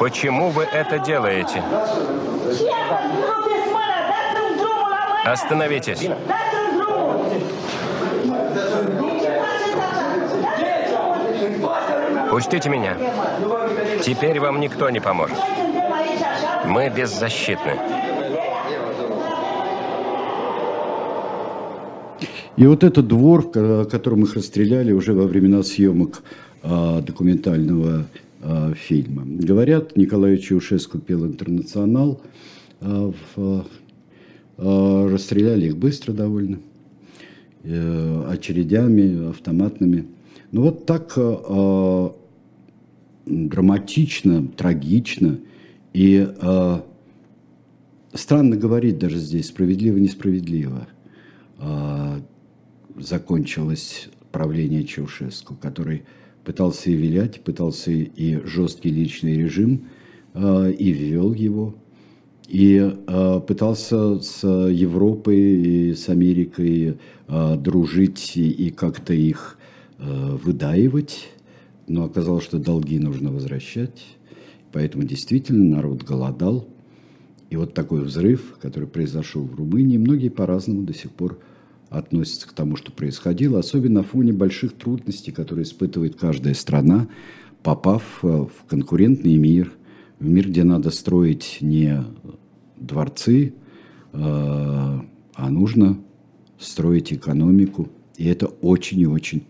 [SPEAKER 3] Почему вы это делаете? Остановитесь. Пустите меня. Теперь вам никто не поможет. Мы беззащитны.
[SPEAKER 1] И вот этот двор, которым их расстреляли уже во времена съемок а, документального а, фильма. Говорят, Николай Чаушеску пел «Интернационал», а, в, расстреляли их быстро довольно, э, очередями, автоматными. Ну вот так драматично, трагично. И а, странно говорить даже здесь, справедливо-несправедливо а, закончилось правление Чаушеску, который пытался и вилять, пытался и жесткий личный режим, э, и ввел его, и э, пытался с Европой и с Америкой э, дружить и как-то их выдаивать, но оказалось, что долги нужно возвращать. Поэтому действительно народ голодал. И вот такой взрыв, который произошел в Румынии, многие по-разному до сих пор относится к тому, что происходило, особенно на фоне больших трудностей, которые испытывает каждая страна, попав э, в конкурентный мир, в мир, где надо строить не дворцы, э, а нужно строить экономику. И это очень и очень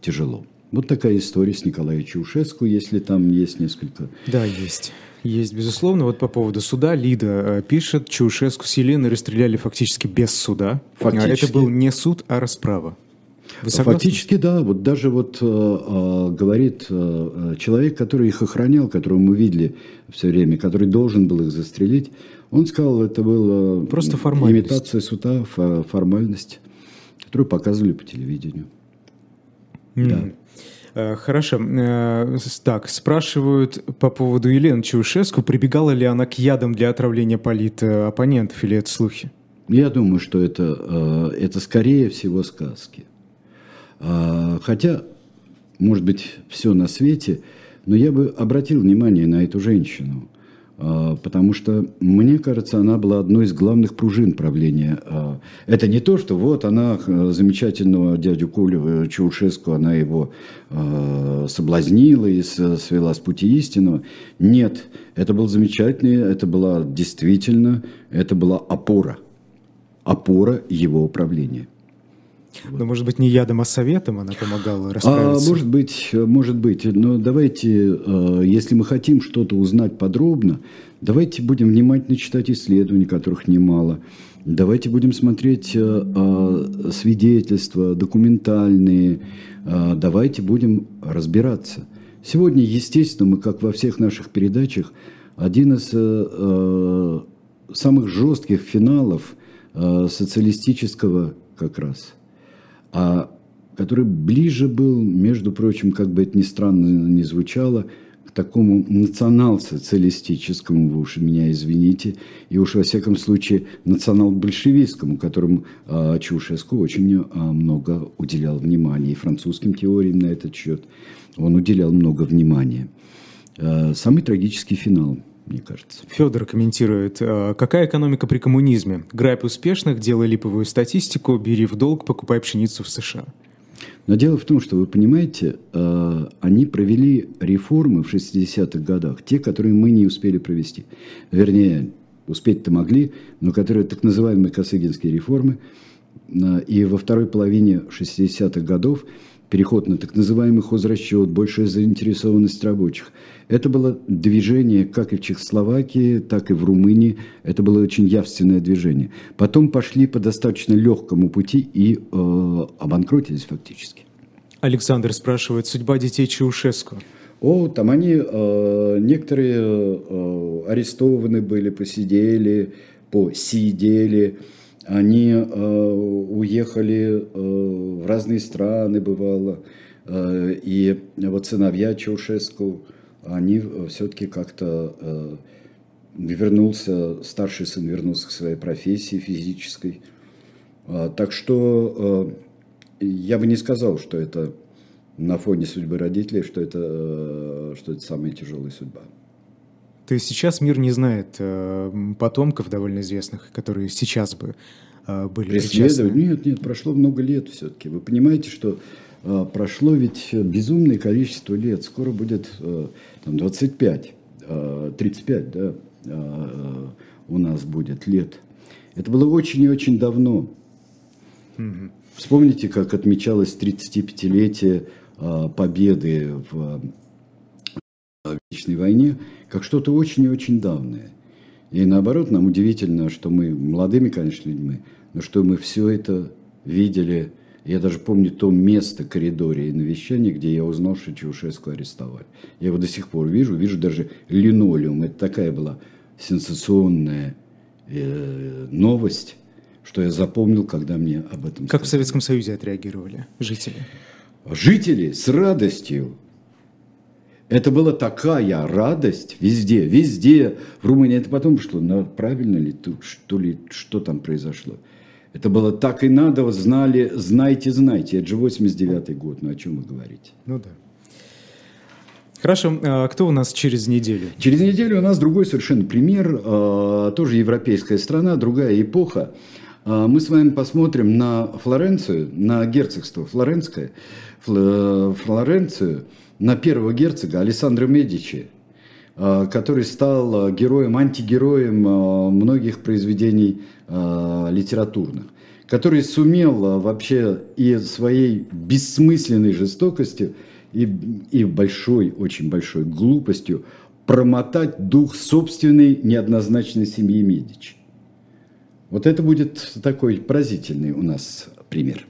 [SPEAKER 1] тяжело. Вот такая история с Николаем Чаушеску, если там есть несколько...
[SPEAKER 2] Да, есть. Есть, безусловно. Вот по поводу суда Лида э, пишет, Чаушеску с Еленой расстреляли фактически без суда. Фактически... Это был не суд, а расправа.
[SPEAKER 1] Вы Фактически, да. Вот даже вот э, э, говорит э, человек, который их охранял, которого мы видели все время, который должен был их застрелить, он сказал, это было
[SPEAKER 2] просто формальность.
[SPEAKER 1] имитация суда, формальность, которую показывали по телевидению.
[SPEAKER 2] Mm. Да. Э, хорошо. Э, так, спрашивают по поводу Елены Чаушеску, прибегала ли она к ядам для отравления полит-оппонентов, или это слухи?
[SPEAKER 1] Я думаю, что это, э, это скорее всего сказки. А, хотя, может быть, все на свете, но я бы обратил внимание на эту женщину. А, потому что, мне кажется, она была одной из главных пружин правления. А, это не то, что вот она замечательного дядю Колю э, Чаушеску, она его а, соблазнила и свела с пути истинного. Нет, это был замечательный, это была действительно, это была опора. Опора его управления.
[SPEAKER 2] Но, может быть, не ядом, а советом она помогала расправиться?
[SPEAKER 1] А, может быть, может быть. Но давайте, э, если мы хотим что-то узнать подробно, давайте будем внимательно читать исследования, которых немало. Давайте будем смотреть э, э, свидетельства документальные. Давайте будем разбираться. Сегодня, естественно, мы, как во всех наших передачах, один из самых жестких финалов социалистического как раз – а который ближе был, между прочим, как бы это ни странно ни звучало, к такому национал-социалистическому, вы уж меня извините, и уж во всяком случае национал-большевистскому, которому а, Чаушеску очень а, много уделял внимания, и французским теориям на этот счет он уделял много внимания. А, самый трагический финал – мне кажется.
[SPEAKER 2] Федор комментирует, «А какая экономика при коммунизме? Грабь успешных, делай липовую статистику, бери в долг, покупай пшеницу в США.
[SPEAKER 1] Но дело в том, что вы понимаете, а, они провели реформы в 60-х годах, те, которые мы не успели провести. Вернее, успеть-то могли, но которые так называемые косыгинские реформы. А, и во второй половине 60-х годов переход на так называемый хозрасчет, большая заинтересованность рабочих. Это было движение как и в Чехословакии, так и в Румынии. Это было очень явственное движение. Потом пошли по достаточно легкому пути и э, обанкротились фактически.
[SPEAKER 2] Александр спрашивает, судьба детей Чаушеску?
[SPEAKER 1] О, там они, э, некоторые э, арестованы были, посидели, посидели они э, уехали э, в разные страны, бывало. Э, и вот сыновья Чаушеску, они все-таки как-то вернулся, старший сын вернулся к своей профессии физической. Э, так что я бы не сказал, что это на фоне судьбы родителей, что это, что это самая тяжелая судьба.
[SPEAKER 2] То есть сейчас мир не знает э, потомков довольно известных, которые сейчас бы э, были
[SPEAKER 1] Преследовать? Нет, нет, прошло много лет все-таки. Вы понимаете, что э, прошло ведь безумное количество лет. Скоро будет э, там, 25, э, 35, да, э, у нас будет лет. Это было очень и очень давно. Угу. Вспомните, как отмечалось 35-летие э, победы в Вечной войне как что-то очень и очень давнее. И наоборот, нам удивительно, что мы молодыми, конечно, людьми, но что мы все это видели. Я даже помню то место, коридоре и навещание, где я узнал, что Чаушеску арестовали. Я его до сих пор вижу, вижу даже линолеум. Это такая была сенсационная э, новость, что я запомнил, когда мне об этом
[SPEAKER 2] Как сказали. в Советском Союзе отреагировали жители?
[SPEAKER 1] Жители с радостью это была такая радость везде, везде. В Румынии это потом что, ну, правильно ли, что ли, что там произошло? Это было так и надо, знали, знайте, знайте. Это же 89-й год, ну о чем вы говорите?
[SPEAKER 2] Ну да. Хорошо, а кто у нас через неделю?
[SPEAKER 1] Через неделю у нас другой совершенно пример, а, тоже европейская страна, другая эпоха. А, мы с вами посмотрим на Флоренцию, на герцогство Флоренское, Флоренцию, на первого герцога Александра Медичи, а, который стал а, героем, антигероем а, многих произведений литературных, который сумел вообще и своей бессмысленной жестокостью, и, и большой, очень большой глупостью промотать дух собственной неоднозначной семьи Медичи. Вот это будет такой поразительный у нас пример.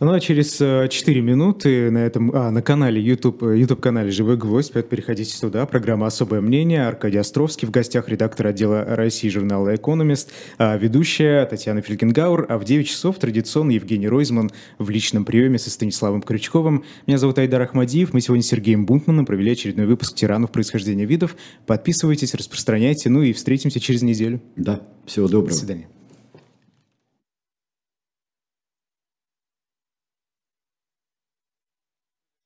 [SPEAKER 2] Ну а через 4 э, минуты на этом, а, на канале YouTube, э, YouTube канале «Живой гвоздь», переходите сюда, программа «Особое мнение», Аркадий Островский, в гостях редактор отдела России журнала «Экономист», а ведущая Татьяна Фелькенгауэр, а в 9 часов традиционно Евгений Ройзман в личном приеме со Станиславом Крючковым. Меня зовут Айдар Ахмадиев, мы сегодня с Сергеем Бунтманом провели очередной выпуск «Тиранов происхождения видов». Подписывайтесь, распространяйте, ну и встретимся через неделю.
[SPEAKER 1] Да, всего доброго.
[SPEAKER 2] До свидания.